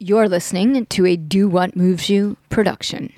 You're listening to a Do What Moves You production.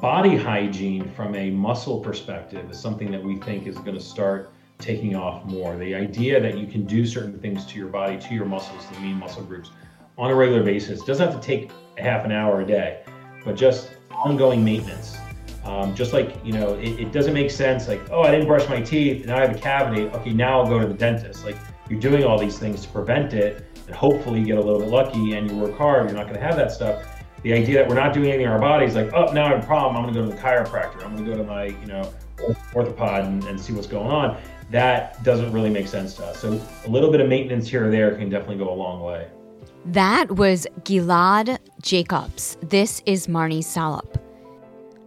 Body hygiene from a muscle perspective is something that we think is going to start taking off more. The idea that you can do certain things to your body, to your muscles, to the main muscle groups on a regular basis doesn't have to take half an hour a day, but just ongoing maintenance um, just like, you know, it, it, doesn't make sense like, oh, I didn't brush my teeth, now I have a cavity. Okay, now I'll go to the dentist. Like, you're doing all these things to prevent it, and hopefully you get a little bit lucky and you work hard, you're not going to have that stuff. The idea that we're not doing anything in our bodies, like, oh, now I have a problem, I'm going to go to the chiropractor, I'm going to go to my, you know, orthopod and, and see what's going on. That doesn't really make sense to us. So a little bit of maintenance here or there can definitely go a long way. That was Gilad Jacobs. This is Marni Salup.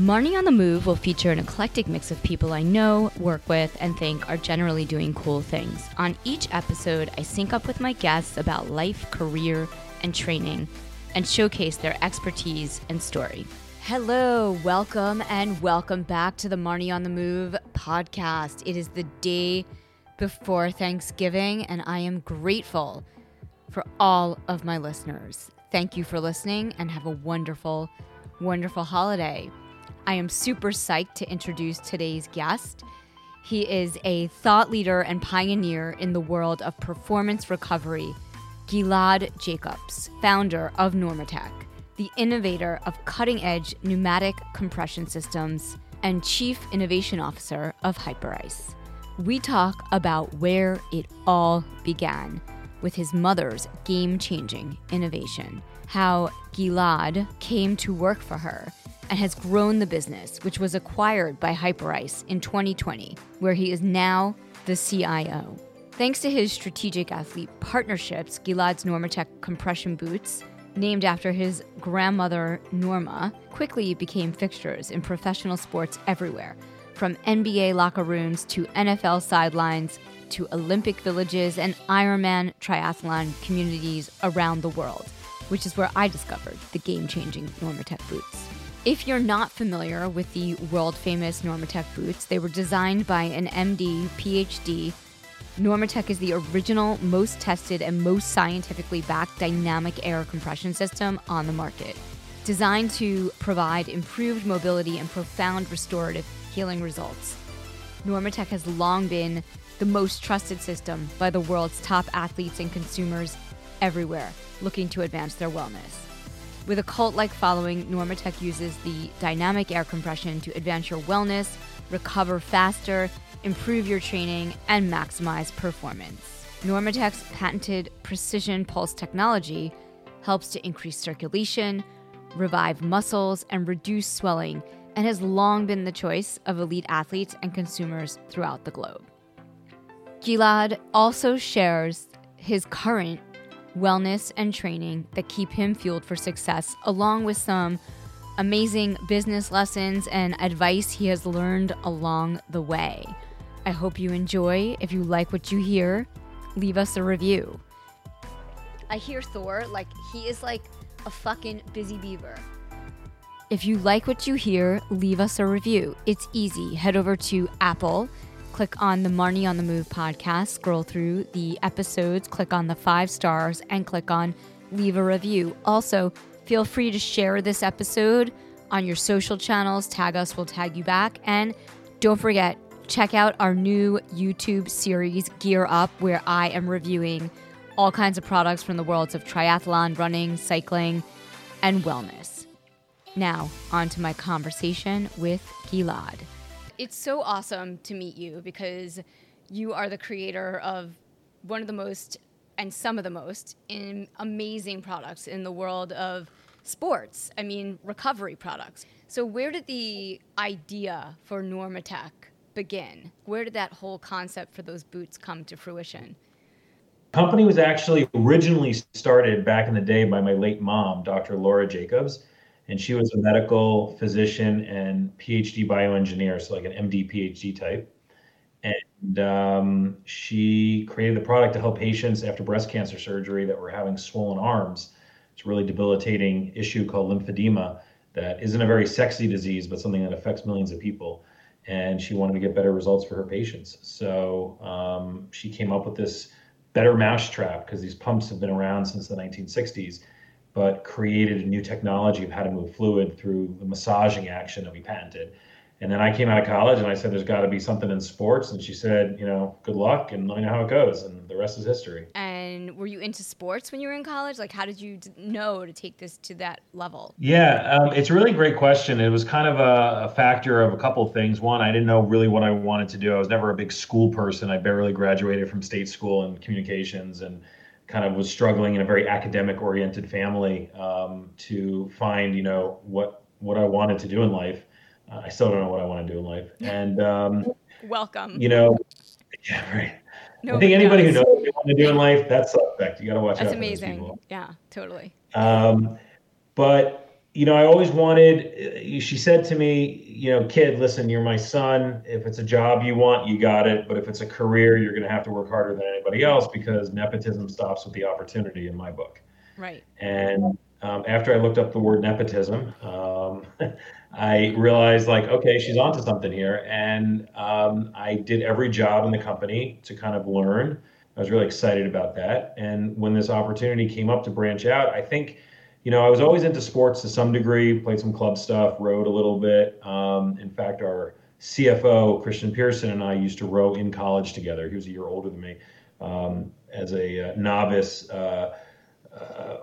Marni on the Move will feature an eclectic mix of people I know, work with, and think are generally doing cool things. On each episode, I sync up with my guests about life, career, and training and showcase their expertise and story. Hello, welcome, and welcome back to the Marni on the Move podcast. It is the day before Thanksgiving, and I am grateful for all of my listeners. Thank you for listening and have a wonderful, wonderful holiday. I am super psyched to introduce today's guest. He is a thought leader and pioneer in the world of performance recovery, Gilad Jacobs, founder of Normatec, the innovator of cutting edge pneumatic compression systems, and chief innovation officer of Hyperice. We talk about where it all began with his mother's game changing innovation, how Gilad came to work for her and has grown the business, which was acquired by Hyperice in 2020, where he is now the CIO. Thanks to his strategic athlete partnerships, Gilad's Normatec compression boots, named after his grandmother Norma, quickly became fixtures in professional sports everywhere, from NBA locker rooms to NFL sidelines to Olympic villages and Ironman triathlon communities around the world, which is where I discovered the game changing Normatec boots. If you're not familiar with the world famous Normatec boots, they were designed by an MD, PhD. Normatec is the original, most tested, and most scientifically backed dynamic air compression system on the market. Designed to provide improved mobility and profound restorative healing results. Normatec has long been the most trusted system by the world's top athletes and consumers everywhere looking to advance their wellness. With a cult like following, Normatec uses the dynamic air compression to advance your wellness, recover faster, improve your training, and maximize performance. Normatec's patented precision pulse technology helps to increase circulation, revive muscles, and reduce swelling, and has long been the choice of elite athletes and consumers throughout the globe. Gilad also shares his current wellness, and training that keep him fueled for success, along with some amazing business lessons and advice he has learned along the way. I hope you enjoy. If you like what you hear, leave us a review. I hear Thor like he is like a fucking busy beaver. If you like what you hear, leave us a review. It's easy. Head over to Apple click on the Marni on the Move podcast, scroll through the episodes, click on the five stars, and click on leave a review. Also, feel free to share this episode on your social channels. Tag us, we'll tag you back. And don't forget, check out our new YouTube series, Gear Up, where I am reviewing all kinds of products from the worlds of triathlon, running, cycling, and wellness. Now, on to my conversation with Gilad it's so awesome to meet you because you are the creator of one of the most and some of the most amazing products in the world of sports. I mean, recovery products. So, where did the idea for Normatec begin? Where did that whole concept for those boots come to fruition? company was actually originally started back in the day by my late mom, Dr. Laura Jacobs and she was a medical physician and PhD bioengineer, so like an MD PhD type. And um, she created the product to help patients after breast cancer surgery that were having swollen arms. It's a really debilitating issue called lymphedema that isn't a very sexy disease, but something that affects millions of people. And she wanted to get better results for her patients. So um, she came up with this better mousetrap because these pumps have been around since the 1960s, but created a new technology of how to move fluid through the massaging action that we patented. And then I came out of college and I said, there's got to be something in sports. And she said, you know, good luck and let me know how it goes. And the rest is history. And were you into sports when you were in college? Like, how did you know to take this to that level? Yeah, um, it's a really great question. It was kind of a, a factor of a couple of things. One, I didn't know really what I wanted to do. I was never a big school person. I barely graduated from state school in communications and kind of was struggling in a very academic oriented family um, to find, you know, what, what I wanted to do in life. I still don't know what I want to do in life. And um, welcome. You know, yeah, right. I think anybody does. who knows what they want to do in life, that's suspect. You got to watch that's out. That's amazing. Yeah, totally. Um, but you know, I always wanted. She said to me, you know, kid, listen, you're my son. If it's a job you want, you got it. But if it's a career, you're going to have to work harder than anybody else because nepotism stops with the opportunity in my book. Right. And um, after I looked up the word nepotism, um, I realized like, okay, she's onto something here. And um, I did every job in the company to kind of learn. I was really excited about that. And when this opportunity came up to branch out, I think, you know, I was always into sports to some degree, played some club stuff, rowed a little bit. Um, in fact, our CFO, Christian Pearson, and I used to row in college together. He was a year older than me um, as a uh, novice. Uh, uh,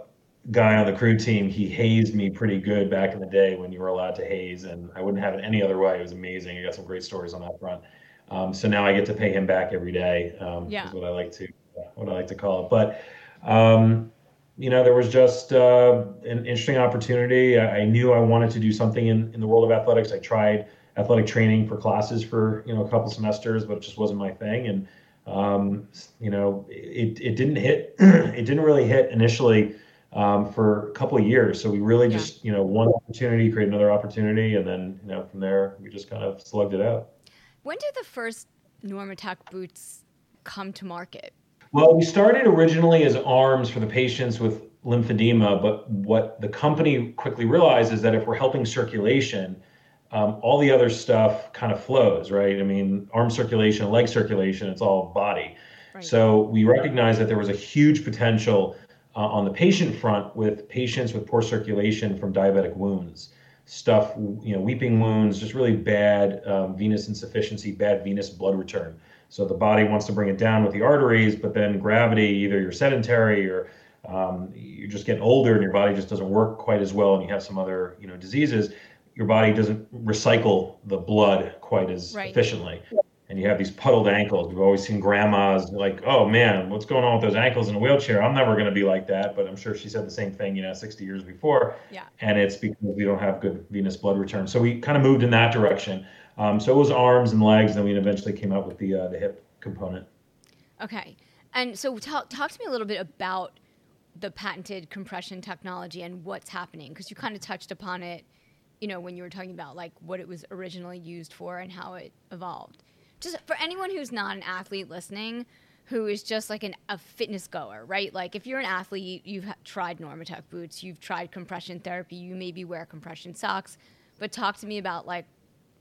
guy on the crew team, he hazed me pretty good back in the day when you were allowed to haze, and I wouldn't have it any other way. It was amazing. I got some great stories on that front. Um, so now I get to pay him back every day. Um, yeah. Is what I like to what I like to call it. But um, you know, there was just uh, an interesting opportunity. I, I, knew I wanted to do something in, in the world of athletics. I tried athletic training for classes for you know a couple semesters, but it just wasn't my thing. And um, you know, it, it didn't hit. it didn't really hit initially um, for a couple of years. So we really yeah. just, you know, one opportunity, create another opportunity, and then, you know, from there we just kind of slugged it out. When did the first Normatec boots come to market? Well, we started originally as arms for the patients with lymphedema, but what the company quickly realized is that if we're helping circulation, um, all the other stuff kind of flows, right? I mean, arm circulation, leg circulation, it's all body. Right. So we recognized that there was a huge potential uh, on the patient front with patients with poor circulation from diabetic wounds stuff you know weeping wounds just really bad um, venous insufficiency bad venous blood return so the body wants to bring it down with the arteries but then gravity either you're sedentary or um, you're just getting older and your body just doesn't work quite as well and you have some other you know diseases your body doesn't recycle the blood quite as right. efficiently and you have these puddled ankles. We've always seen grandmas like, oh man, what's going on with those ankles in a wheelchair? I'm never going to be like that. But I'm sure she said the same thing, you know, 60 years before. Yeah. And it's because we don't have good venous blood return. So we kind of moved in that direction. Um, so it was arms and legs, and we eventually came out with the uh, the hip component. Okay. And so talk talk to me a little bit about the patented compression technology and what's happening because you kind of touched upon it, you know, when you were talking about like what it was originally used for and how it evolved just for anyone who's not an athlete listening, who is just like an, a fitness goer, right? Like if you're an athlete, you've tried Normatec boots, you've tried compression therapy, you maybe wear compression socks, but talk to me about like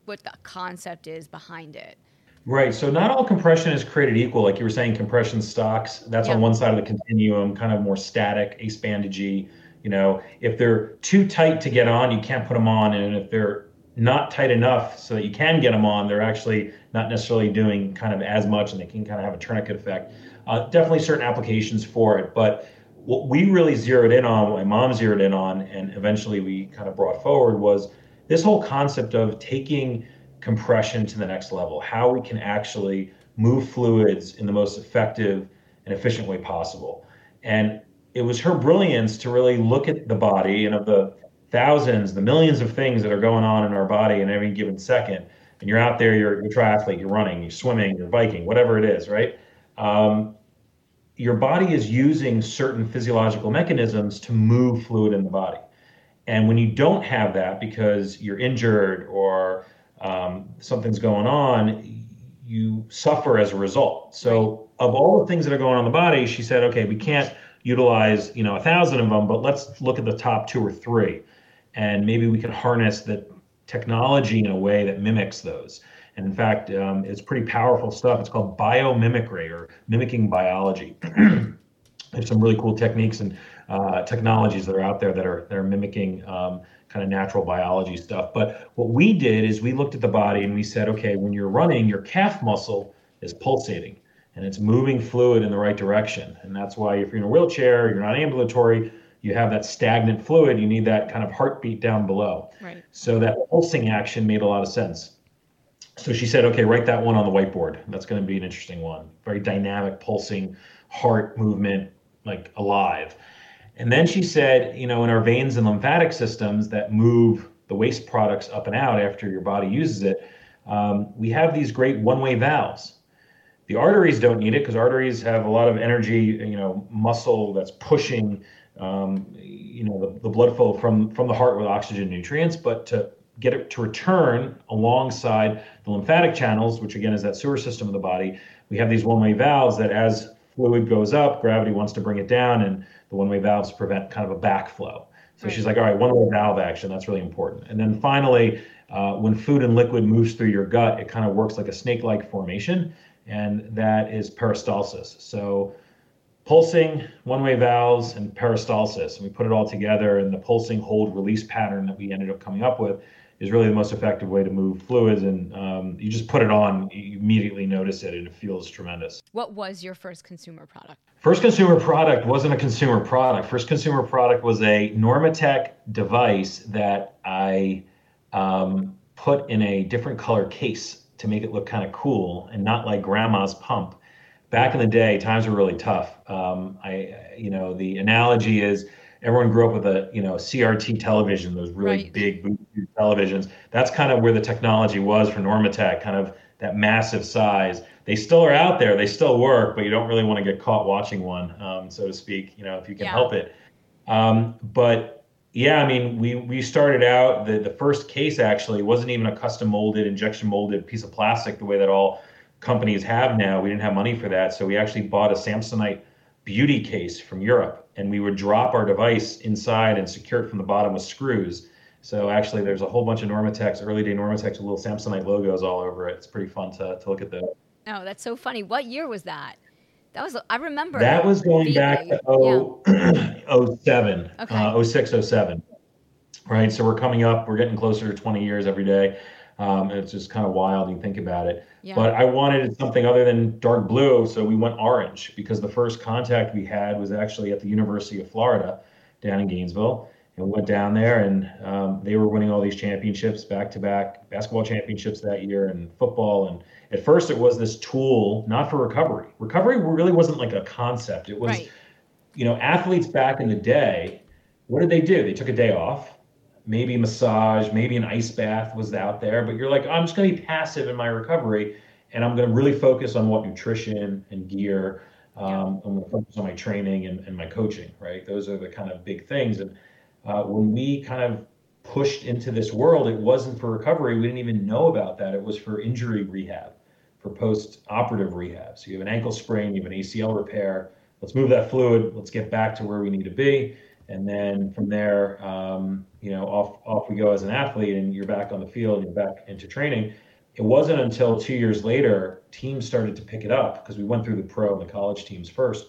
what the concept is behind it. Right. So not all compression is created equal. Like you were saying, compression stocks, that's on one side of the continuum, kind of more static, ace bandagey. You know, if they're too tight to get on, you can't put them on. And if they're not tight enough so that you can get them on, they're actually not necessarily doing kind of as much and they can kind of have a tourniquet effect. Uh, definitely certain applications for it, but what we really zeroed in on, what my mom zeroed in on, and eventually we kind of brought forward was this whole concept of taking compression to the next level, how we can actually move fluids in the most effective and efficient way possible. And it was her brilliance to really look at the body and of the thousands, the millions of things that are going on in our body in every given second. And you're out there, you're, you're triathlete, you're running, you're swimming, you're biking, whatever it is, right? Um, your body is using certain physiological mechanisms to move fluid in the body. And when you don't have that because you're injured or um, something's going on, you suffer as a result. So, of all the things that are going on in the body, she said, okay, we can't utilize you know a thousand of them, but let's look at the top two or three, and maybe we can harness the technology in a way that mimics those. And in fact, um, it's pretty powerful stuff. It's called biomimicry or mimicking biology. There's some really cool techniques and uh, technologies that are out there that are that are mimicking um, kind of natural biology stuff. But what we did is we looked at the body and we said, okay, when you're running, your calf muscle is pulsating and it's moving fluid in the right direction. And that's why if you're in a wheelchair, you're not ambulatory, you have that stagnant fluid, you need that kind of heartbeat down below. Right. So that pulsing action made a lot of sense. So she said, okay, write that one on the whiteboard. That's going to be an interesting one. Very dynamic, pulsing heart movement, like alive. And then she said, you know, in our veins and lymphatic systems that move the waste products up and out after your body uses it, um, we have these great one-way valves. The arteries don't need it because arteries have a lot of energy, you know, muscle that's pushing, um, you know, the, the blood flow from from the heart with oxygen nutrients. But to get it to return alongside the lymphatic channels, which again is that sewer system of the body, we have these one-way valves that as fluid goes up, gravity wants to bring it down, and the one-way valves prevent kind of a backflow. So right. she's like, all right, one-way valve action, that's really important. And then finally, uh, when food and liquid moves through your gut, it kind of works like a snake-like formation, and that is peristalsis. So pulsing, one-way valves, and peristalsis. And we put it all together, and the pulsing hold release pattern that we ended up coming up with is really the most effective way to move fluids. And um, you just put it on, you immediately notice it, and it feels tremendous. What was your first consumer product? First consumer product wasn't a consumer product. First consumer product was a Normatec device that I um, put in a different color case to make it look kind of cool and not like grandma's pump. Back in the day, times were really tough. Um, I, you know, the analogy is everyone grew up with a you know CRT television, those really right. big televisions. That's kind of where the technology was for Normatec, kind of that massive size. They still are out there, they still work, but you don't really want to get caught watching one, um, so to speak. You know, if you can yeah. help it. Um, but yeah, I mean, we we started out the the first case actually wasn't even a custom molded, injection molded piece of plastic the way that all companies have now. We didn't have money for that, so we actually bought a Samsonite beauty case from Europe, and we would drop our device inside and secure it from the bottom with screws. So actually, there's a whole bunch of Normatec's, early day Normatec's with little Samsonite logos all over it. It's pretty fun to, to look at those. Oh, that's so funny. What year was that? That was, I remember. That was going back to oh, yeah. 07, okay. uh, 06, 07. Right. So we're coming up, we're getting closer to 20 years every day. Um, and it's just kind of wild when you think about it. Yeah. But I wanted something other than dark blue, so we went orange because the first contact we had was actually at the University of Florida down in Gainesville. And we went down there, and um, they were winning all these championships, back to back basketball championships that year, and football. And at first, it was this tool not for recovery. Recovery really wasn't like a concept. It was, right. you know, athletes back in the day. What did they do? They took a day off maybe massage, maybe an ice bath was out there, but you're like, I'm just going to be passive in my recovery and I'm going to really focus on what nutrition and gear. Um, I'm going to focus on my training and, and my coaching, right? Those are the kind of big things. And uh, when we kind of pushed into this world, it wasn't for recovery. We didn't even know about that. It was for injury rehab, for post operative rehab. So you have an ankle sprain, you have an ACL repair. Let's move that fluid. Let's get back to where we need to be and then from there, um, you know, off off we go as an athlete, and you're back on the field, you're back into training. It wasn't until two years later teams started to pick it up because we went through the pro and the college teams first,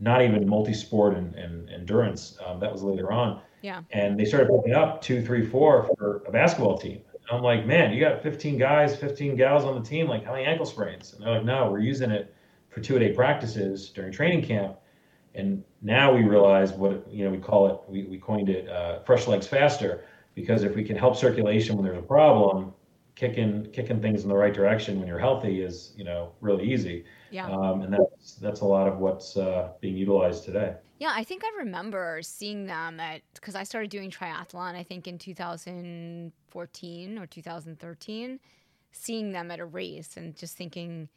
not even multi-sport and, and endurance. Um, that was later on. Yeah. And they started picking up two, three, four for a basketball team. And I'm like, man, you got 15 guys, 15 gals on the team. Like, how many ankle sprains? And they're like, no, we're using it for two-a-day practices during training camp and now we realize what, you know, we call it, we, we coined it uh, fresh legs faster, because if we can help circulation when there's a problem, kicking kicking things in the right direction when you're healthy is you know really easy. Yeah. Um, and that's that's a lot of what's uh, being utilized today. Yeah i think i remember seeing them at because i started doing triathlon i think in 2014 or 2013 seeing them at a race and just thinking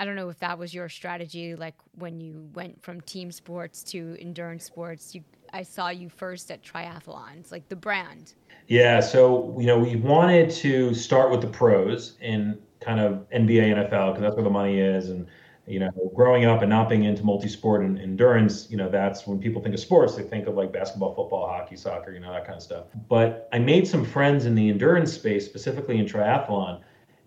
I don't know if that was your strategy, like when you went from team sports to endurance sports. You, I saw you first at triathlons, like the brand. Yeah, so you know we wanted to start with the pros in kind of NBA, NFL because that's where the money is, and you know, growing up and not being into multi-sport and endurance, you know, that's when people think of sports, they think of like basketball, football, hockey, soccer, you know, that kind of stuff. But I made some friends in the endurance space, specifically in triathlon.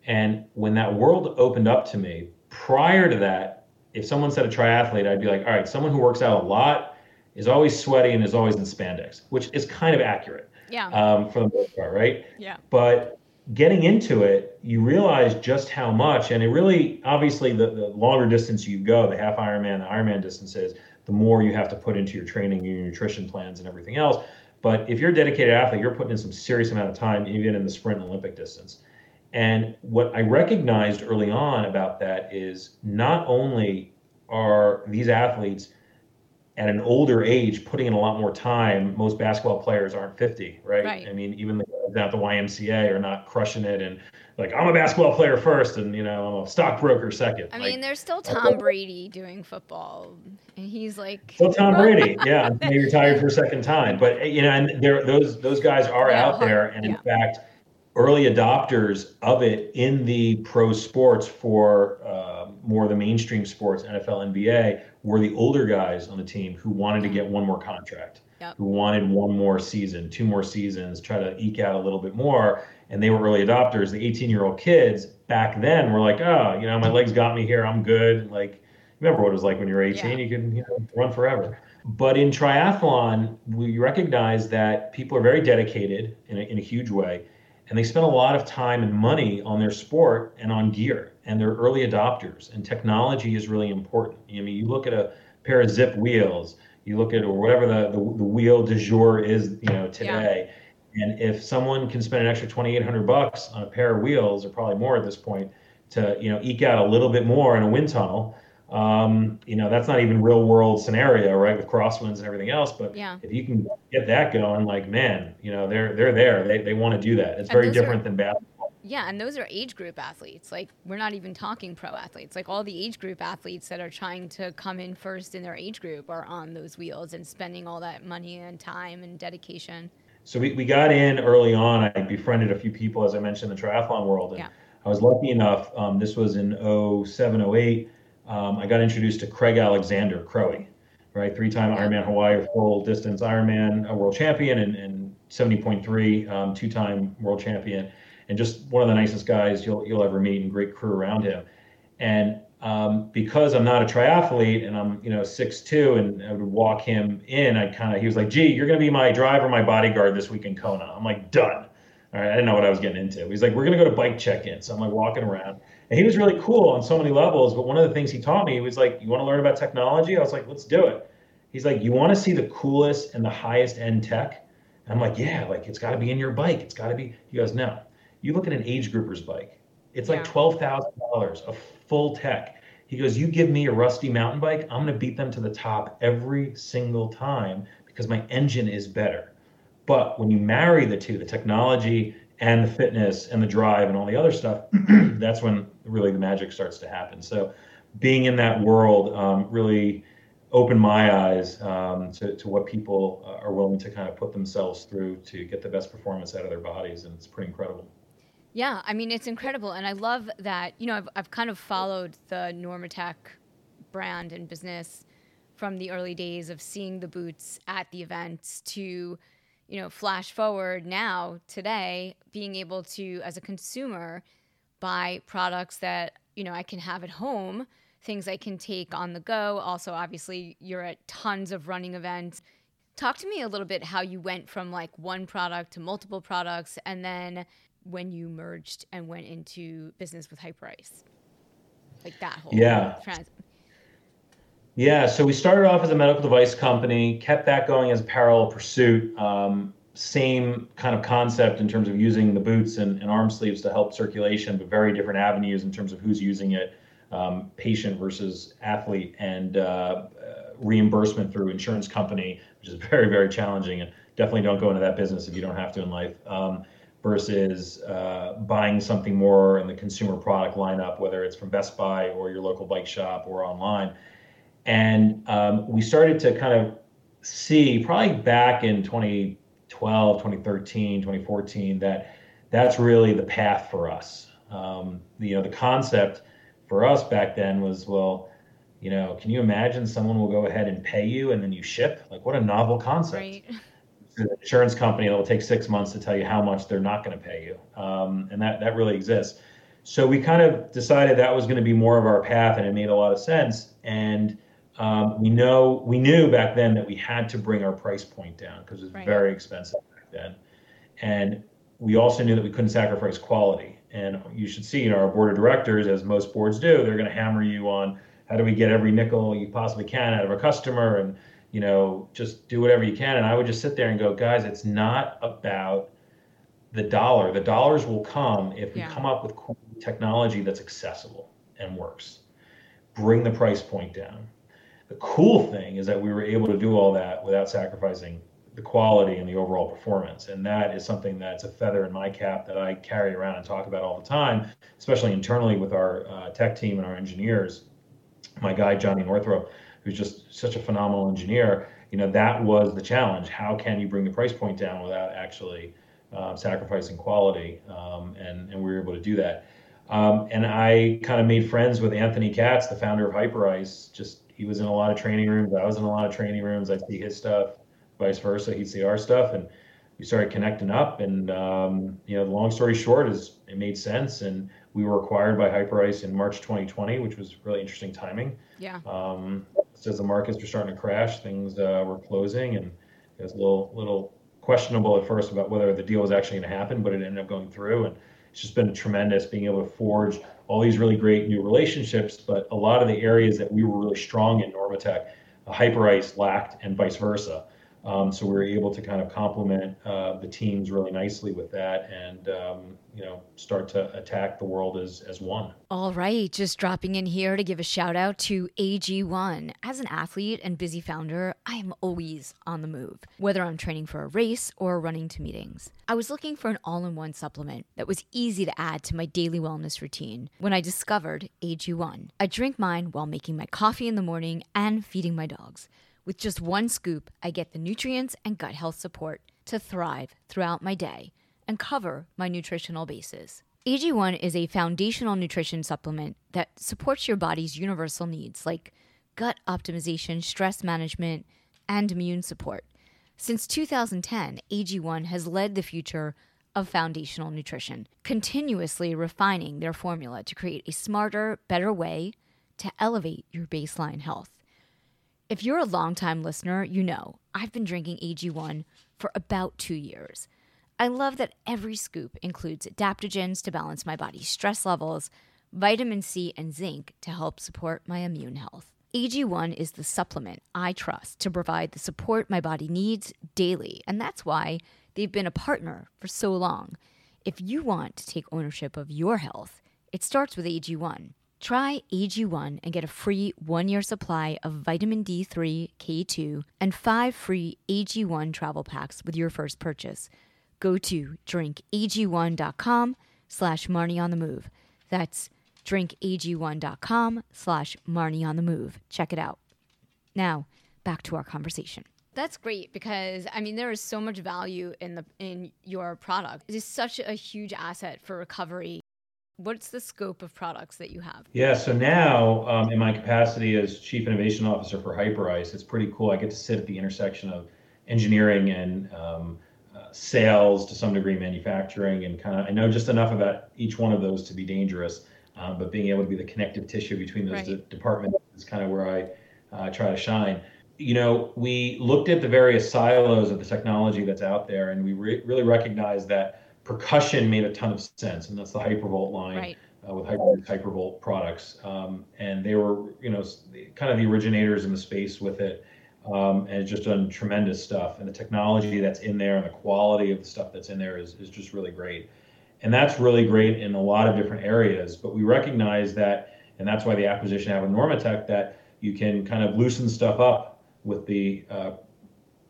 And when that world opened up to me, prior to that, if someone said a triathlete, I'd be like, all right, someone who works out a lot is always sweaty and is always in spandex, which is kind of accurate. Yeah. Um, for the most part, right? Yeah. But getting into it, you realize just how much, and it really, obviously, the, the longer distance you go, the half Ironman, the Ironman distances, the more you have to put into your training, your nutrition plans, and everything else. But if you're a dedicated athlete, you're putting in some serious amount of time, even in the sprint and Olympic distance. And what I recognized early on about that is not only are these athletes at an older age putting in a lot more time, most basketball players aren't 50, right? right. I mean, even the guys at the YMCA are not crushing it and like I'm a basketball player first and you know I'm a stockbroker second. I like, mean, there's still Tom Brady doing football, and he's like still Tom Brady, yeah. He retired for a second time, but eh, you know, and there those those guys are yeah, out there, and in fact, early adopters of it in the pro sports for uh, more the mainstream sports, NFL, NBA, were the older guys on the team who wanted to mm. get one more contract yep. who wanted one more season, two more seasons, try to eke out a little bit more. And they were early adopters. The 18 year old kids back then were like, oh, you know, my legs got me here. I'm good. Like, remember what it was like when you were 18? Yeah. You could you know, run forever. But in triathlon, we recognize that people are very dedicated in a, in a huge way. And they spend a lot of time and money on their sport and on gear. And they're early adopters. And technology is really important. I mean, you look at a pair of Zipp wheels, you look at or whatever the, the, the wheel de jour is, you know, today. Yeah. And if someone can spend an extra 2,800 bucks on a pair of wheels, or probably more at this point, to you know eke out a little bit more in a wind tunnel, um, you know that's not even real world scenario, right? With crosswinds and everything else. But yeah. if you can get that going, like man, you know they're they're there. They they want to do that. It's and very different are, than basketball. Yeah, and those are age group athletes. Like we're not even talking pro athletes. Like all the age group athletes that are trying to come in first in their age group are on those wheels and spending all that money and time and dedication. So we, we got in early on. I befriended a few people, as I mentioned, in the triathlon world. And yeah. I was lucky enough, um, this was in 07, 08. Um, I got introduced to Craig Alexander, Crowie, right? Three time. Ironman Hawaii full distance Ironman a world champion and, and 70.3, um, two time world champion and just one of the nicest guys you'll you'll ever meet and great crew around him. And um, because I'm not a triathlete and I'm you know six two and I would walk him in, I kind of he was like, "Gee, you're gonna be my driver, my bodyguard this week in Kona." I'm like, "Done." All right, I didn't know what I was getting into. He's like, "We're gonna go to bike check-in," so I'm like walking around, and he was really cool on so many levels. But one of the things he taught me, was like, "You want to learn about technology?" I was like, "Let's do it." He's like, "You want to see the coolest and the highest end tech?" I'm like, "Yeah, like it's got to be in your bike. It's got to be." He goes, "No." You look at an age grouper's bike, it's like twelve thousand dollars, a full tech. He goes, You give me a rusty mountain bike, I'm gonna beat them to the top every single time because my engine is better. But when you marry the two, the technology and the fitness and the drive and all the other stuff, that's when really the magic starts to happen. So being in that world um, really opened my eyes um, to, to what people are willing to kind of put themselves through to get the best performance out of their bodies. And it's pretty incredible. Yeah, I mean it's incredible, and I love that. You know, I've I've kind of followed the Normatec brand and business from the early days of seeing the boots at the events to, you know, flash forward now today, being able to as a consumer buy products that you know I can have at home, things I can take on the go. Also, obviously, you're at tons of running events. Talk to me a little bit how you went from like one product to multiple products, and then when you merged and went into business with Hyperice? Like that whole yeah. Trans- yeah, so we started off as a medical device company, kept that going as a parallel pursuit. Um, same kind of concept in terms of using the boots and, and, arm sleeves to help circulation, but very different avenues in terms of who's using it, um, patient versus athlete, and uh, uh, reimbursement through insurance company, which is very, very challenging. And definitely don't go into that business if you don't have to in life. Um, versus uh, buying something more in the consumer product lineup, whether it's from Best Buy or your local bike shop or online. And um, we started to kind of see probably back in 2012, 2013, 2014 that that's really the path for us. Um, you know, the concept for us back then was, well, you know, can you imagine someone will go ahead and pay you and then you ship? Like, what a novel concept. Right. An insurance company that will take six months to tell you how much they're not going to pay you, um, and that that really exists. So we kind of decided that was going to be more of our path, and it made a lot of sense. And um, we know we knew back then that we had to bring our price point down because it was right. very expensive back then, and we also knew that we couldn't sacrifice quality. And you should see, you know, our board of directors, as most boards do, they're going to hammer you on how do we get every nickel you possibly can out of a customer, and you know, just do whatever you can. And I would just sit there and go, guys, it's not about the dollar. The dollars will come if we yeah. come up with cool technology that's accessible and works. Bring the price point down. The cool thing is that we were able to do all that without sacrificing the quality and the overall performance. And that is something that's a feather in my cap that I carry around and talk about all the time, especially internally with our uh, tech team and our engineers. My guy, Johnny Northrup, who's just such a phenomenal engineer, you know, that was the challenge. How can you bring the price point down without actually uh, sacrificing quality? Um, and, and we were able to do that. Um, and I kind of made friends with Anthony Katz, the founder of Hyperice. Just he was in a lot of training rooms. I was in a lot of training rooms. I'd see his stuff vice versa. He'd see our stuff, and we started connecting up. And um, you know, the long story short is it made sense, and we were acquired by Hyperice in March 2020, which was really interesting timing. Yeah. Um, as the markets were starting to crash, things uh, were closing, and it was a little little questionable at first about whether the deal was actually going to happen, but it ended up going through, and it's just been tremendous being able to forge all these really great new relationships. But a lot of the areas that we were really strong in Normatec, Hyperice lacked, and vice versa. Um, so we were able to kind of complement uh, the teams really nicely with that, and um, you know start to attack the world as as one. All right, just dropping in here to give a shout out to AG1. As an athlete and busy founder, I am always on the move, whether I'm training for a race or running to meetings. I was looking for an all-in-one supplement that was easy to add to my daily wellness routine when I discovered AG1. I drink mine while making my coffee in the morning and feeding my dogs. With just one scoop, I get the nutrients and gut health support to thrive throughout my day and cover my nutritional bases. AG1 is a foundational nutrition supplement that supports your body's universal needs like gut optimization, stress management, and immune support. Since 2010, AG1 has led the future of foundational nutrition, continuously refining their formula to create a smarter, better way to elevate your baseline health. If you're a longtime listener, you know I've been drinking AG1 for about two years. I love that every scoop includes adaptogens to balance my body's stress levels, vitamin C, and zinc to help support my immune health. AG1 is the supplement I trust to provide the support my body needs daily, and that's why they've been a partner for so long. If you want to take ownership of your health, it starts with AG1. Try AG1 and get a free one year supply of vitamin D3, K2, and five free AG1 travel packs with your first purchase. Go to drinkag1.com slash Marni on the move. That's drinkag1.com slash Marni on the move. Check it out. Now, back to our conversation. That's great because I mean there is so much value in the in your product. It is such a huge asset for recovery What's the scope of products that you have? Yeah, so now um, in my capacity as Chief Innovation Officer for Hyperice, it's pretty cool. I get to sit at the intersection of engineering and um, uh, sales, to some degree, manufacturing, and kind of I know just enough about each one of those to be dangerous. Um, but being able to be the connective tissue between those right. de- departments is kind of where I uh, try to shine. You know, we looked at the various silos of the technology that's out there, and we re- really recognized that percussion made a ton of sense, and that's the Hypervolt line right. uh, with Hyper, Hypervolt products. Um, and they were, you know, kind of the originators in the space with it, um, and it's just done tremendous stuff. And the technology that's in there and the quality of the stuff that's in there is, is just really great. And that's really great in a lot of different areas. But we recognize that, and that's why the acquisition of Normatec, that you can kind of loosen stuff up with the uh,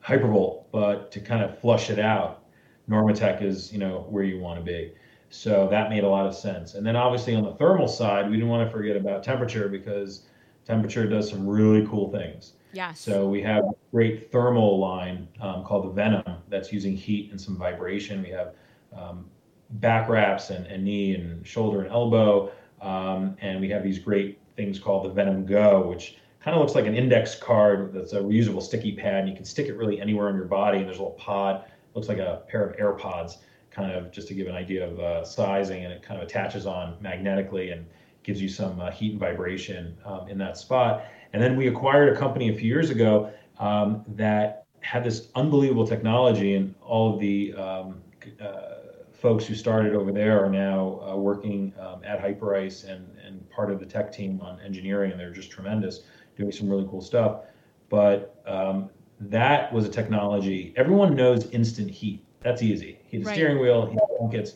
Hypervolt, but to kind of flush it out Normatec is, you know, where you want to be. So that made a lot of sense. And then obviously on the thermal side, we didn't want to forget about temperature because temperature does some really cool things. Yes. So we have a great thermal line um, called the Venom that's using heat and some vibration. We have um, back wraps and, and, knee and shoulder and elbow. Um, and we have these great things called the Venom Go, which kind of looks like an index card that's a reusable sticky pad. And you can stick it really anywhere on your body. And there's a little pod, looks like a pair of AirPods, kind of just to give an idea of uh, sizing. And it kind of attaches on magnetically and gives you some uh, heat and vibration um, in that spot. And then we acquired a company a few years ago um, that had this unbelievable technology, and all of the um, uh, folks who started over there are now uh, working um, at Hyperice and, and part of the tech team on engineering, and they're just tremendous, doing some really cool stuff. But um, that was a technology. Everyone knows instant heat. That's easy. Heat the right. steering wheel, heat blankets.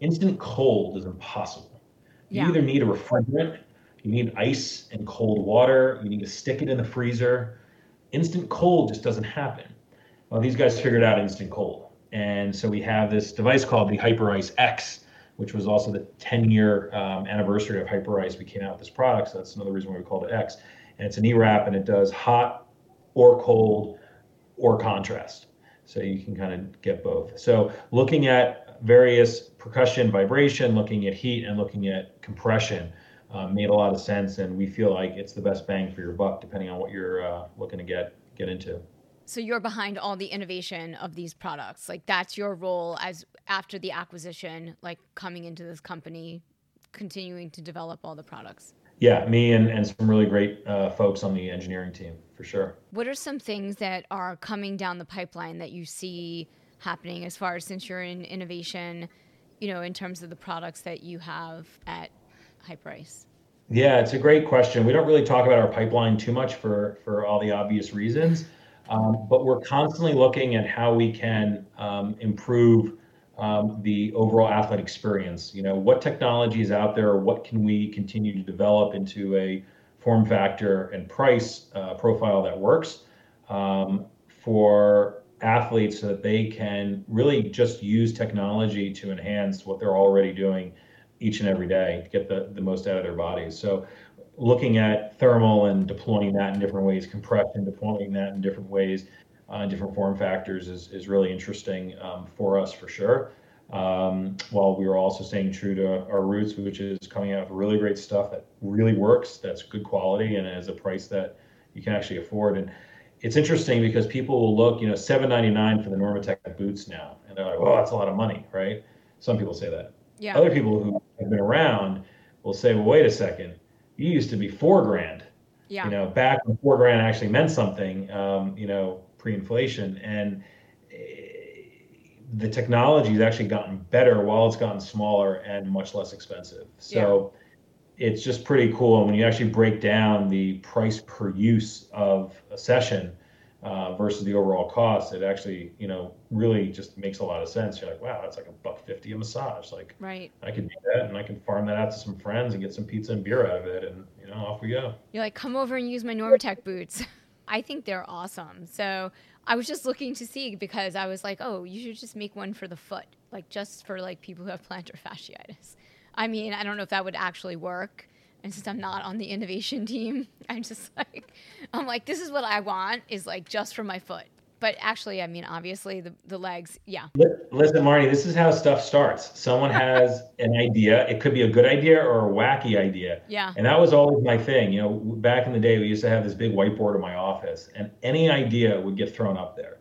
Instant cold is impossible. You yeah. either need a refrigerant you need ice and cold water. You need to stick it in the freezer. Instant cold just doesn't happen. Well, these guys figured out instant cold. And so we have this device called the Hyperice X, which was also the 10 year um, anniversary of Hyperice. We came out with this product. So that's another reason why we called it X. And it's an E-wrap and it does hot or cold or contrast. So you can kind of get both. So looking at various percussion, vibration, looking at heat, and looking at compression uh, made a lot of sense, and we feel like it's the best bang for your buck, depending on what you're uh, looking to get get into. So you're behind all the innovation of these products. Like that's your role as after the acquisition, like coming into this company, continuing to develop all the products. Yeah, me and, and some really great uh, folks on the engineering team for sure. What are some things that are coming down the pipeline that you see happening as far as since you're in innovation, you know, in terms of the products that you have at Hyperice? Yeah, it's a great question. We don't really talk about our pipeline too much for for all the obvious reasons, um, but we're constantly looking at how we can um, improve um, the overall athlete experience. You know, what technology is out there, what can we continue to develop into a form factor and price uh, profile that works um, for athletes so that they can really just use technology to enhance what they're already doing each and every day to get the, the most out of their bodies. So looking at thermal and deploying that in different ways, compression, deploying that in different ways, uh, different form factors is, is really interesting um, for us for sure. Um, while we are also staying true to our roots, which is coming out with really great stuff that really works, that's good quality, and has a price that you can actually afford. And it's interesting because people will look, you know, seven ninety nine for the Normatec boots now, and they're like, "Well, that's a lot of money, right?" Some people say that. Yeah. Other people who have been around will say, well, wait a second, you used to be four grand. Yeah. You know, back when four grand actually meant something, um, you know, pre-inflation. And the technology has actually gotten better while it's gotten smaller and much less expensive. So yeah. it's just pretty cool. And when you actually break down the price per use of a session, uh, versus the overall cost, it actually, you know, really just makes a lot of sense. You're like, wow, that's like a buck fifty a massage. Like, right. I can do that, and I can farm that out to some friends and get some pizza and beer out of it, and you know, off we go. You're like, come over and use my Normatec boots. I think they're awesome. So I was just looking to see because I was like, oh, you should just make one for the foot, like just for like people who have plantar fasciitis. I mean, I don't know if that would actually work and since I'm not on the innovation team, I'm just like, I'm like, this is what I want is like just for my foot. But actually, I mean, obviously the, the legs, yeah. Listen, Marty, this is how stuff starts. Someone has an idea. It could be a good idea or a wacky idea. Yeah. And that was always my thing. You know, back in the day, we used to have this big whiteboard in my office, and any idea would get thrown up there.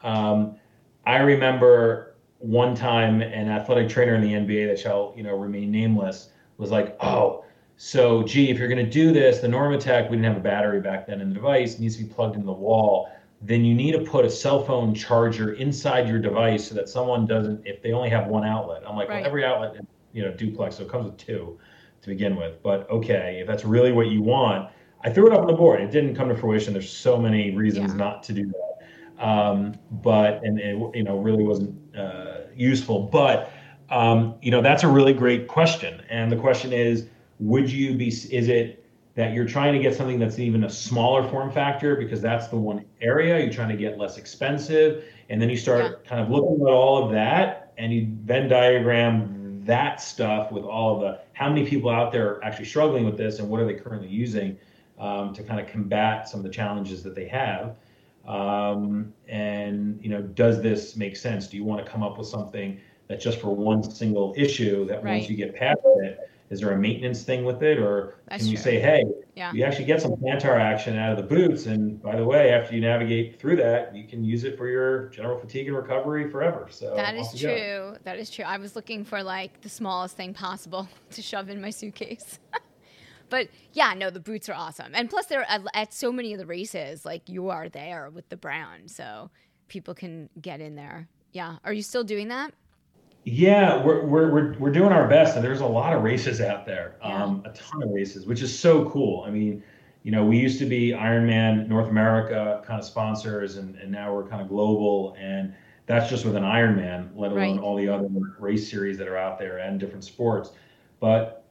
Um, I remember one time an athletic trainer in the NBA that shall, you know, remain nameless was like, oh, so, gee, if you're going to do this, the Normatec, we didn't have a battery back then in the device, needs to be plugged into the wall. Then you need to put a cell phone charger inside your device so that someone doesn't, if they only have one outlet. I'm like, right. well, every outlet, you know, duplex, so it comes with two to begin with. But okay, if that's really what you want, I threw it up on the board. It didn't come to fruition. There's so many reasons yeah. not to do that. Um, but, and it, you know, really wasn't uh, useful. But, um, you know, that's a really great question. And the question is, would you be is it that you're trying to get something that's even a smaller form factor because that's the one area you're trying to get less expensive and then you start yeah. kind of looking at all of that and you venn diagram that stuff with all of the how many people out there are actually struggling with this and what are they currently using um, to kind of combat some of the challenges that they have. Um, and you know, does this make sense? Do you want to come up with something that just for one single issue that Right. once you get past it, is there a maintenance thing with it, or That's can you true. say, hey, Yeah. you actually get some plantar action out of the boots, and by the way, after you navigate through that, you can use it for your general fatigue and recovery forever. So that is you go. true. That is true. I was looking for like the smallest thing possible to shove in my suitcase. but yeah, no, the boots are awesome. And plus, they're at, at so many of the races, like you are there with the brown. So people can get in there. Yeah. Are you still doing that? Yeah, we're, we're, we're, we're doing our best, and there's a lot of races out there, Yeah. um, a ton of races, which is so cool. I mean, you know, we used to be Ironman North America kind of sponsors, and, and now we're kind of global, and that's just with an Ironman, let alone Right. all the other race series that are out there and different sports. But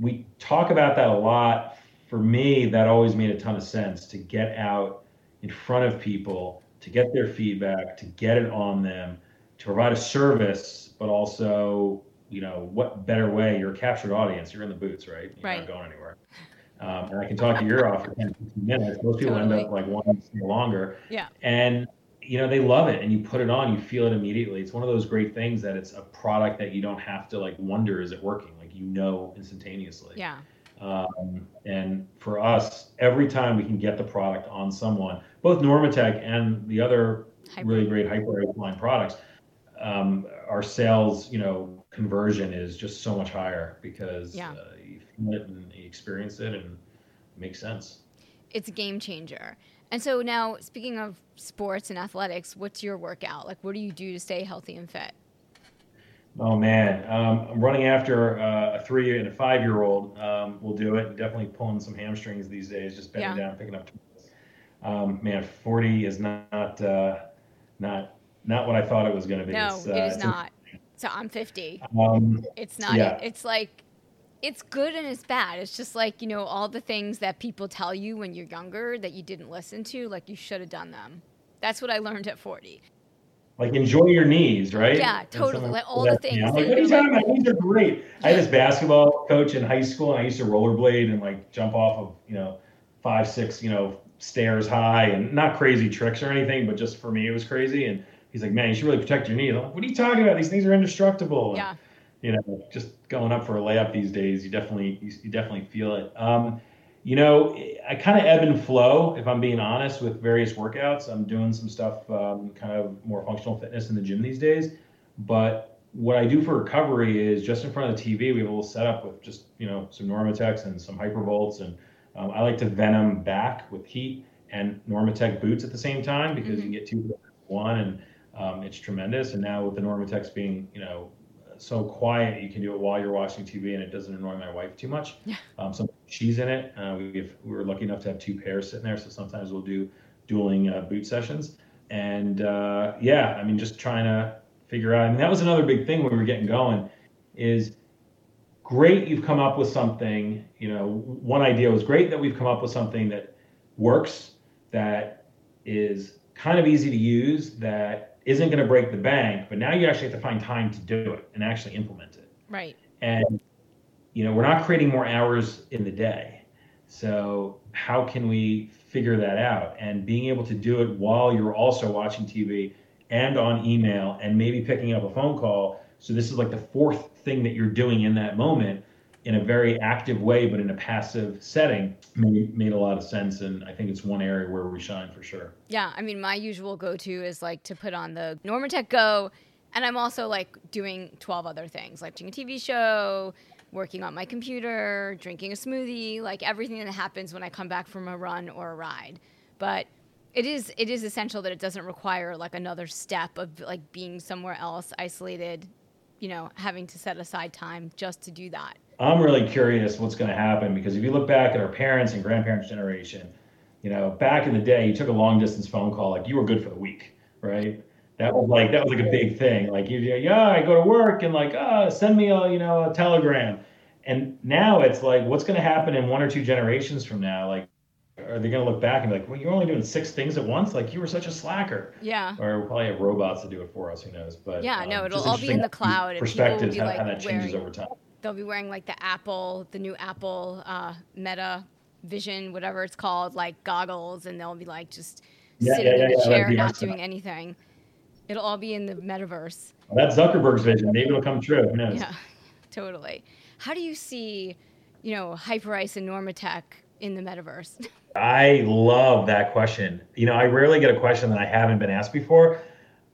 we talk about that a lot. For me, that always made a ton of sense to get out in front of people, to get their feedback, to get it on them, to provide a service, but also, you know, what better way? You're a captured audience. You're in the boots, right? You're Right. not going anywhere. Um, and I can talk to your off for 10, 15 minutes. Most people end up like wanting to stay longer. Yeah. And you know they love it, and you put it on, you feel it immediately. It's one of those great things that it's a product that you don't have to like wonder is it working. Like you know instantaneously. Yeah. Um, and for us, every time we can get the product on someone, both Normatec and the other Hybrid. really great hyper line products, um, our sales, you know, conversion is just so much higher because Yeah. uh, you feel it and you experience it and it makes sense. It's a game changer. And so now, speaking of sports and athletics, what's your workout? Like, what do you do to stay healthy and fit? Oh man, um, I'm running after uh, a three and a five year old. Um, we'll do it. Definitely pulling some hamstrings these days. Just bending Yeah. down, picking up. Um, man, 40 is not uh, not not what I thought it was going to be. No, It's, uh, it's- not. So I'm 50. Um, It's not. Yeah. It's like, it's good and it's bad. It's just like, you know, all the things that people tell you when you're younger that you didn't listen to, like you should have done them. That's what I learned at 40. like enjoy your knees, right? Yeah, totally. Like, all the that to me. things I'm like, what are you talking about? Knees are great. I had this basketball coach in high school, and I used to rollerblade and like jump off of you know five, six, you know stairs high, and not crazy tricks or anything, but just for me it was crazy. And he's like, man, you should really protect your knees. I'm like, what are you talking about? These things are indestructible. And, Yeah. you know, just going up for a layup these days, you definitely you, you definitely feel it. Um, you know, I kind of ebb and flow if I'm being honest with various workouts. I'm doing some stuff, um, kind of more functional fitness in the gym these days. But what I do for recovery is just in front of the TV, we have a little setup with just you know some Normatecs and some Hypervolts, and um, I like to Venom Back with heat and Normatec boots at the same time because you Mhm. get two for one, and um, it's tremendous. And now with the Normatecs being you know so quiet, you can do it while you're watching TV, and it doesn't annoy my wife too much. Yeah. Um, so she's in it. Uh, we've we were lucky enough to have two pairs sitting there, so sometimes we'll do dueling uh, boot sessions. And uh, yeah, I mean, just trying to figure out. I mean, that was another big thing when we were getting going. Is great you've come up with something. You know, one idea was great that we've come up with something that works, that is kind of easy to use, that isn't going to break the bank. But now you actually have to find time to do it and actually implement it Right. and you know we're not creating more hours in the day so how can we figure that out and being able to do it while you're also watching tv and on email and maybe picking up a phone call so this is like the fourth thing that you're doing in that moment in a very active way but in a passive setting made, made a lot of sense and i think it's one area where we shine for sure Yeah, I mean, my usual go-to is like to put on the Normatec Go, and I'm also like doing 12 other things, like watching a TV show, working on my computer, drinking a smoothie, like everything that happens when I come back from a run or a ride. But it is it is essential that it doesn't require like another step of like being somewhere else, isolated, you know, having to set aside time just to do that. I'm really curious what's going to happen because if you look back at our parents and grandparents' generation, you know, back in the day, you took a long distance phone call, like you were good for the week, right? That was like that was like a big thing. Like you, yeah, I go to work and like, ah, send me a you know a telegram. And now it's like, what's going to happen in one or two generations from now? Like, are they going to look back and be like, well, you're only doing six things at once? Like you were such a slacker. Yeah. Or we'll probably have robots to do it for us. Who knows? But Yeah, no, um, it'll all be in the cloud, and people will Perspectives, how, like, how that changes wearing- over time. They'll be wearing like the Apple, the new Apple uh, Meta vision, whatever it's called, like goggles, and they'll be like just Yeah, sitting yeah, in a chair, not doing anything. It'll all be in the metaverse. That's Zuckerberg's vision. Maybe it'll come true. Who knows? Yeah, totally. How do you see, you know, Hyperice and Normatec in the metaverse? I love that question. You know, I rarely get a question that I haven't been asked before.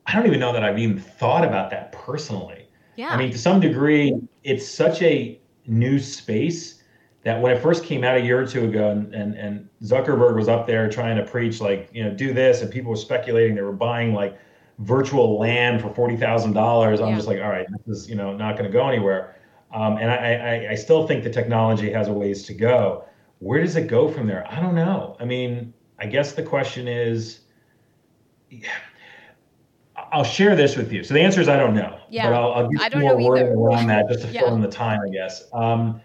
I don't even know that I've even thought about that personally. Yeah. I mean, to some degree, it's such a new space that when it first came out a year or two ago and, and, and Zuckerberg was up there trying to preach, like, you know, do this, and people were speculating they were buying like virtual land for $40,000, I'm Yeah. just like, all right, this is, you know, not going to go anywhere. Um, and I, I, I still think the technology has a ways to go. Where does it go from there? I don't know. I mean, I guess the question is, I'll share this with you. So the answer is I don't know. Yeah, But I'll, I'll give you more wording around that just to Yeah. fill in the time, I guess. Um,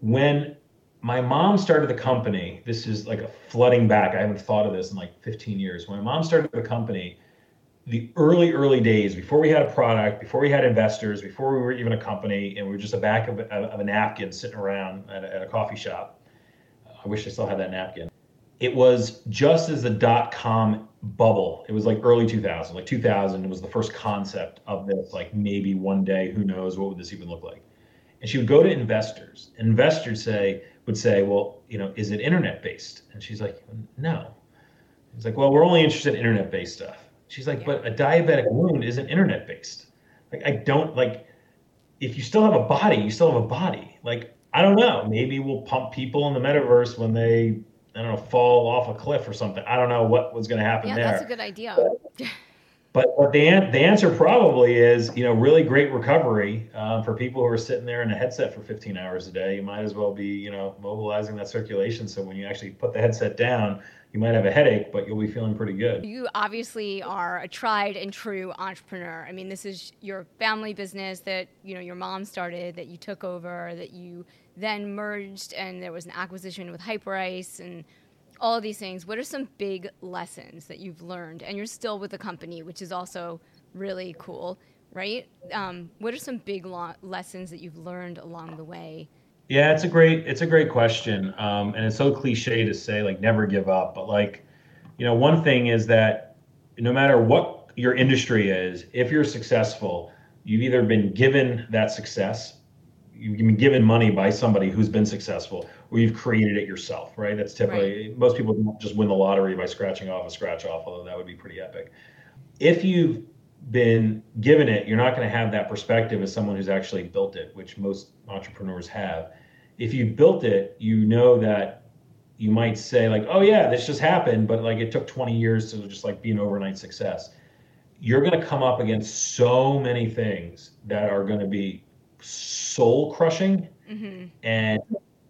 when my mom started the company, this is like a flooding back. I haven't thought of this in like 15 years. When my mom started the company, the early, early days, before we had a product, before we had investors, before we were even a company, and we were just a back of, of a napkin sitting around at a, at a coffee shop. I wish I still had that napkin. It was just as the dot com bubble. It was like early 2000, like 2000. It was the first concept of this. Like maybe one day, who knows, what would this even look like? And she would go to investors. Investors say would say, well, you know, is it internet based? And she's like, no. He's like, well, we're only interested in internet based stuff. She's like, Yeah. but a diabetic wound isn't internet based. Like, I don't like. If you still have a body, you still have a body. Like, I don't know. Maybe we'll pump people in the metaverse when they, I don't know, fall off a cliff or something. I don't know what was going to happen yeah, there. that's a good idea. But but the an- the answer probably is you know really great recovery uh, for people who are sitting there in a headset for 15 hours a day. You might as well be you know mobilizing that circulation. So when you actually put the headset down, you might have a headache, but you'll be feeling pretty good. You obviously are a tried and true entrepreneur. I mean, this is your family business that you know your mom started, that you took over, that you then merged, and there was an acquisition with Hyperice and all these things. What are some big lessons that you've learned? And you're still with the company, which is also really cool, right? Um, what are some big lo- lessons that you've learned along the way? Yeah, it's a great it's a great question, um, and it's so cliche to say like never give up. But like, you know, one thing is that no matter what your industry is, if you're successful, you've either been given that success, you've been given money by somebody who's been successful, or you've created it yourself. Right? That's typically most people don't just win the lottery by scratching off a scratch off, although that would be pretty epic. If you've been given it, you're not going to have that perspective as someone who's actually built it, which most entrepreneurs have. If you built it, you know that you might say like, "Oh yeah, this just happened," but like it took 20 years to just like be an overnight success. You're going to come up against so many things that are going to be soul crushing hmm and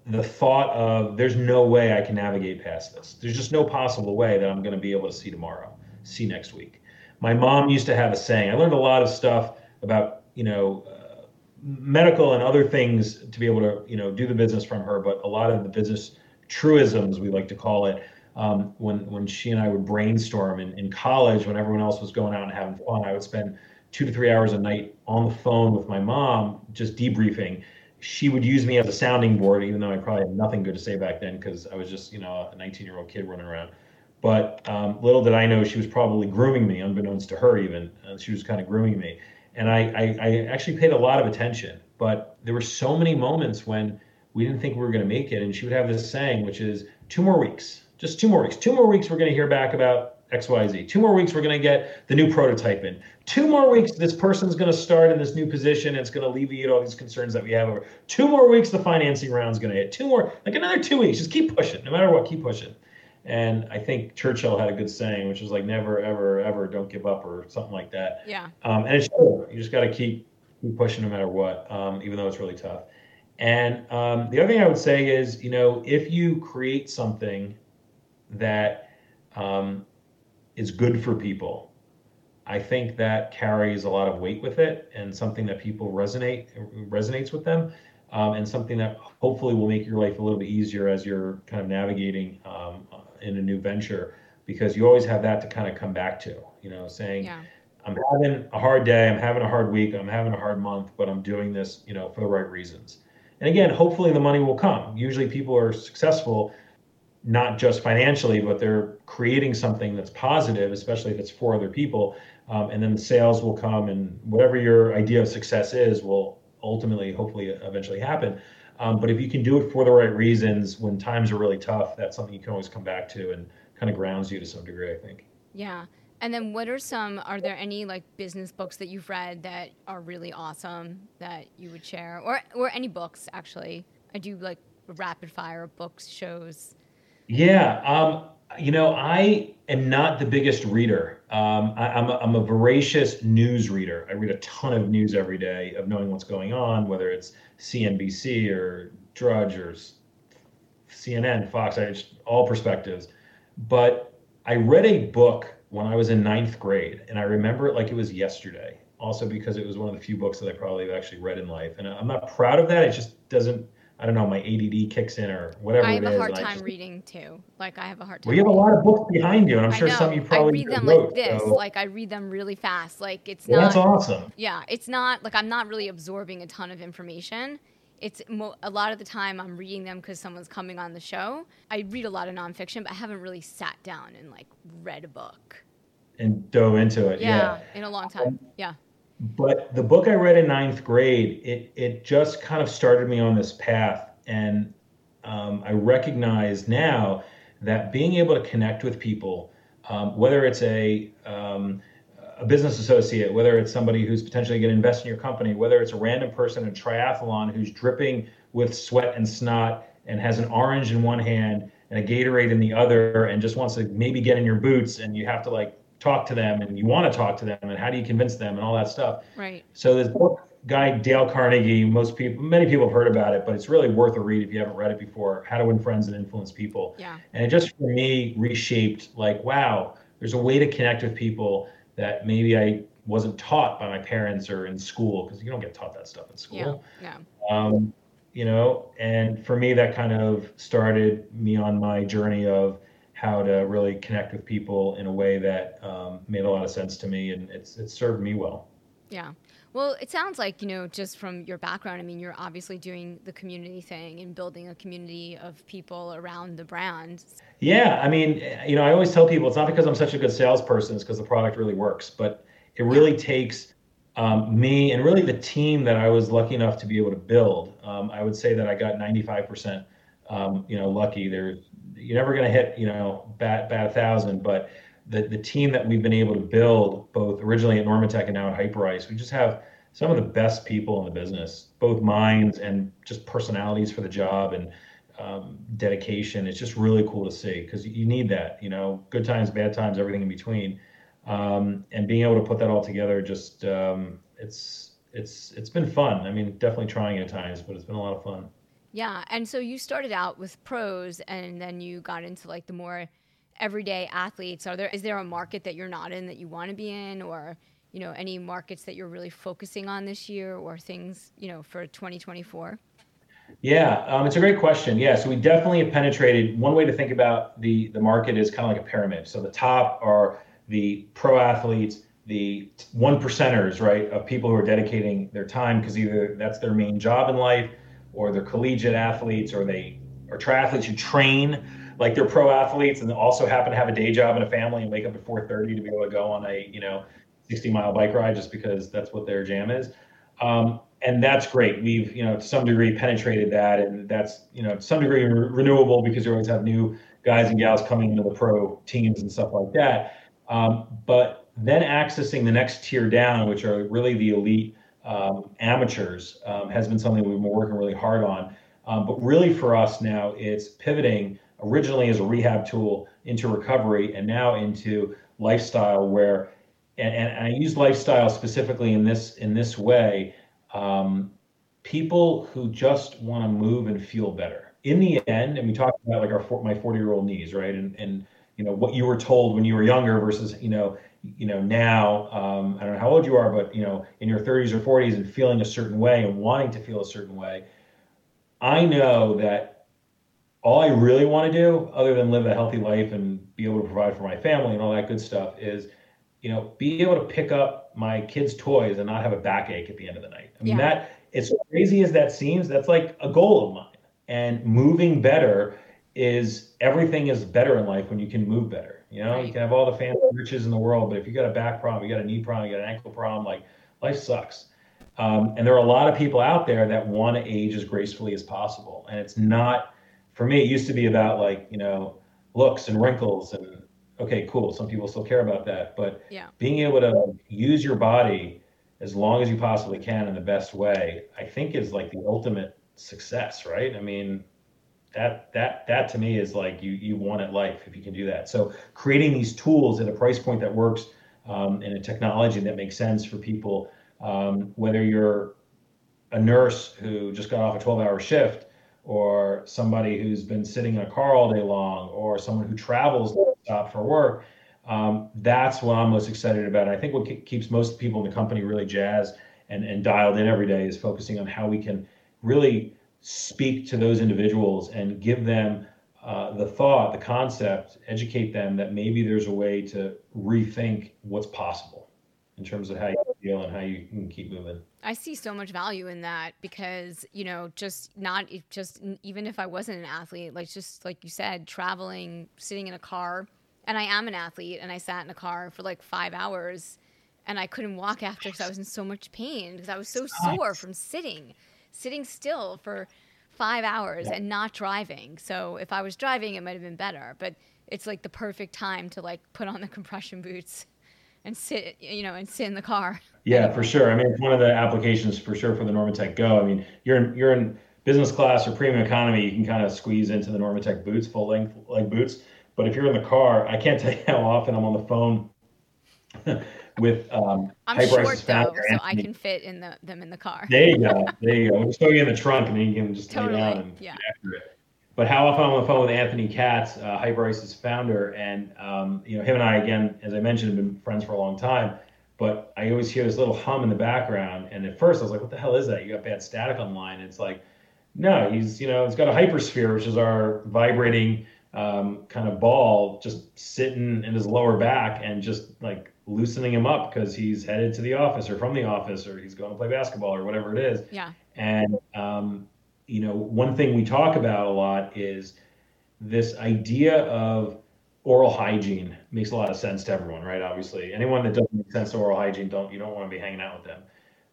the thought of there's no way I can navigate past this. There's just no possible way that I'm going to be able to see tomorrow, see next week. My mom used to have a saying. I learned a lot of stuff about you know uh, medical and other things to be able to you know do the business from her, but a lot of the business truisms we like to call it. Um, when when she and I would brainstorm in, in college, when everyone else was going out and having fun, I would spend two to three hours a night on the phone with my mom, just debriefing she would use me as a sounding board, even though I probably had nothing good to say back then because I was just, you know, a 19 year old kid running around. But um, little did I know she was probably grooming me, unbeknownst to her, even. Uh, she was kind of grooming me. And I, I, I actually paid a lot of attention. But there were so many moments when we didn't think we were going to make it. And she would have this saying, which is two more weeks, just two more weeks. Two more weeks, we're going to hear back about XYZ. Two more weeks, we're going to get the new prototype in. Two more weeks, this person's going to start in this new position. And it's going to alleviate all these concerns that we have over. Two more weeks, the financing round's going to hit. Two more, like another two weeks. Just keep pushing, no matter what, keep pushing. And I think Churchill had a good saying, which was like, never, ever, ever don't give up or something like that. Yeah. Um, and it's true. You just got to keep, keep pushing no matter what, um, even though it's really tough. And um, the other thing I would say is, you know, if you create something that um, is good for people, I think that carries a lot of weight with it, and something that people resonate resonates with them, um, and something that hopefully will make your life a little bit easier as you're kind of navigating um, in a new venture, because you always have that to kind of come back to. You know, saying. Yeah. I'm having a hard day, I'm having a hard week, I'm having a hard month, but I'm doing this, you know, for the right reasons. And again, hopefully the money will come. Usually people are successful not just financially, but they're creating something that's positive, especially if it's for other people. Um, and then the sales will come, and whatever your idea of success is will ultimately, hopefully, eventually happen. Um, but if you can do it for the right reasons when times are really tough, that's something you can always come back to and kind of grounds you to some degree, I think. Yeah. And then what are some are there any like business books that you've read that are really awesome that you would share or or any books actually? I do like rapid fire books shows. Yeah, um, you know, I am not the biggest reader. Um, I, am a, I'm a voracious news reader. I read a ton of news every day of knowing what's going on, whether it's CNBC or Drudge or CNN, Fox, I just, all perspectives. But I read a book when I was in ninth grade, and I remember it like it was yesterday. Also, because it was one of the few books that I probably have actually read in life, and I'm not proud of that. It just doesn't I don't know, my ADD kicks in or whatever. I have a hard time just, reading too. Like I have a hard time. Well, you have a lot of books behind you, and I'm sure some you probably I read them wrote, like this. So. Like I read them really fast. Like it's well, not. That's awesome. Yeah, it's not like I'm not really absorbing a ton of information. It's mo- a lot of the time I'm reading them because someone's coming on the show. I read a lot of nonfiction, but I haven't really sat down and like read a book. And dove into it. Yeah, yeah. in a long time. Um, yeah. But the book I read in ninth grade, it it just kind of started me on this path. And um, I recognize now that being able to connect with people, um, whether it's a um, a business associate, whether it's somebody who's potentially going to invest in your company, whether it's a random person in triathlon who's dripping with sweat and snot and has an orange in one hand and a Gatorade in the other and just wants to maybe get in your boots and you have to like talk to them and you want to talk to them and how do you convince them and all that stuff. Right. So this book guy Dale Carnegie. Most people, many people have heard about it, but it's really worth a read if you haven't read it before. How to Win Friends and Influence People. Yeah. And it just for me reshaped like, wow, there's a way to connect with people that maybe I wasn't taught by my parents or in school because you don't get taught that stuff in school. Yeah. yeah. Um, you know, and for me, that kind of started me on my journey of how to really connect with people in a way that um, made a lot of sense to me, and it's it's served me well. Yeah. Well, it sounds like, you know, just from your background, I mean, you're obviously doing the community thing and building a community of people around the brand. Yeah. I mean, you know, I always tell people it's not because I'm such a good salesperson, it's because the product really works. But it really takes um, me and really the team that I was lucky enough to be able to build. Um, I would say that I got 95%, um, you know, lucky. There's, you're never going to hit, you know, bat, bat a thousand, but the, the team that we've been able to build, both originally at Normatec and now at Hyperice, we just have some of the best people in the business, both minds and just personalities for the job and um, dedication. It's just really cool to see because you need that, you know, good times, bad times, everything in between. Um, and being able to put that all together, just um, it's it's it's been fun. I mean, definitely trying at times, but it's been a lot of fun. Yeah, and so you started out with pros, and then you got into like the more everyday athletes. Are there is there a market that you're not in that you want to be in or you know any markets that you're really focusing on this year or things you know for 2024 yeah um, it's a great question. Yeah so we definitely have penetrated one way to think about the the market is kind of like a pyramid. So the top are the pro athletes the one percenters right of people who are dedicating their time because either that's their main job in life or they're collegiate athletes or they are triathletes who train like they're pro athletes and also happen to have a day job and a family and wake up at 4:30 to be able to go on a you know 60 mile bike ride just because that's what their jam is. Um, and that's great. We've you know to some degree penetrated that, and that's you know to some degree re- renewable because you always have new guys and gals coming into the pro teams and stuff like that. Um, but then accessing the next tier down, which are really the elite um, amateurs, um, has been something we've been working really hard on. Um, but really for us now, it's pivoting originally as a rehab tool into recovery and now into lifestyle where and, and I use lifestyle specifically in this in this way um, people who just want to move and feel better in the end and we talked about like our my 40 year old knees right and and you know what you were told when you were younger versus you know you know now um, i don't know how old you are but you know in your 30s or 40s and feeling a certain way and wanting to feel a certain way i know that all I really want to do, other than live a healthy life and be able to provide for my family and all that good stuff, is you know be able to pick up my kids' toys and not have a backache at the end of the night. I mean yeah. that as crazy as that seems, that's like a goal of mine. And moving better is everything is better in life when you can move better. You know, Right. you can have all the fancy riches in the world, but if you got a back problem, you got a knee problem, you got an ankle problem, like life sucks. Um, and there are a lot of people out there that want to age as gracefully as possible. And it's not, for me, it used to be about like, you know, looks and wrinkles and okay, cool. Some people still care about that. But Yeah. being able to use your body as long as you possibly can in the best way, I think is like the ultimate success, right? I mean, that that that to me is like you you want it life if you can do that. So creating these tools at a price point that works um, and a technology that makes sense for people, um, whether you're a nurse who just got off a 12-hour shift, or somebody who's been sitting in a car all day long, or someone who travels stop for work. Um, that's what I'm most excited about. And I think what ke- keeps most people in the company really jazzed and, and dialed in every day is focusing on how we can really speak to those individuals and give them uh, the thought, the concept, educate them that maybe there's a way to rethink what's possible in terms of how you feel and how you can keep moving. I see so much value in that because you know, just not just even if I wasn't an athlete, like just like you said, traveling, sitting in a car, and I am an athlete, and I sat in a car for like five hours, and I couldn't walk after because I was in so much pain because I was so sore from sitting, sitting still for five hours and not driving. So if I was driving, it might have been better, but it's like the perfect time to like put on the compression boots and sit, you know, and sit in the car. Yeah, for sure. I mean, it's one of the applications for sure for the Normatec Go. I mean, you're in, you're in business class or premium economy, you can kind of squeeze into the Normatec boots, full length like boots. But if you're in the car, I can't tell you how often I'm on the phone with um, I'm short though, so I can fit in the them in the car. There you go. There you go. We'll just throw you in the trunk and then you can just lay Totally, down and yeah. after it. But how often I'm on the phone with Anthony Katz, uh, Hyperice's founder, and um, you know him and I again, as I mentioned, have been friends for a long time. But I always hear this little hum in the background, and at first I was like, "What the hell is that? You got bad static online?" It's like, no, he's you know he's got a hypersphere, which is our vibrating um, kind of ball, just sitting in his lower back and just like loosening him up because he's headed to the office or from the office or he's going to play basketball or whatever it is. Yeah. And um, you know, one thing we talk about a lot is this idea of oral hygiene makes a lot of sense to everyone, right? Obviously, anyone that doesn't make sense to oral hygiene don't you don't want to be hanging out with them.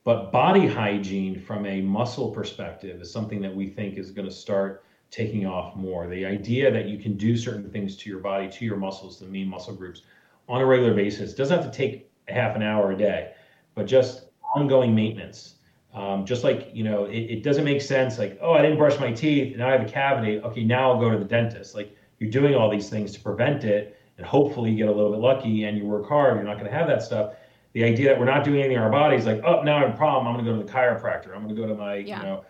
But body hygiene from a muscle perspective is something that we think is going to start taking off more. The idea that you can do certain things to your body, to your muscles, the main muscle groups on a regular basis doesn't have to take a half an hour a day, but just ongoing maintenance. Um, just like, you know, it, it doesn't make sense like, oh, I didn't brush my teeth, and now I have a cavity. Okay, now I'll go to the dentist. Like you're doing all these things to prevent it, and hopefully you get a little bit lucky and you work hard, you're not going to have that stuff. The idea that we're not doing anything in our bodies, like, oh, now I have a problem, I'm going to go to the chiropractor, I'm going to go to my, Yeah. you know,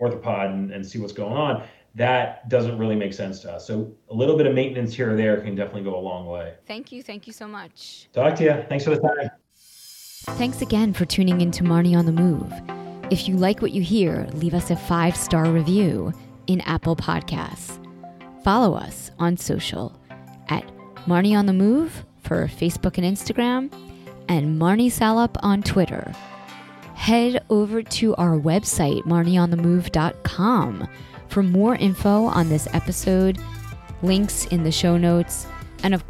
orthopod and, and see what's going on. That doesn't really make sense to us. So a little bit of maintenance here or there can definitely go a long way. Thank you. Thank you so much. Talk to you. Thanks for the time. Thanks again for tuning in to Marni on the Move. If you like what you hear, leave us a five star review in Apple Podcasts. Follow us on social at Marni on the Move for Facebook and Instagram, and Marni Salup on Twitter. Head over to our website, marnionthemove.com, for more info on this episode, links in the show notes, and of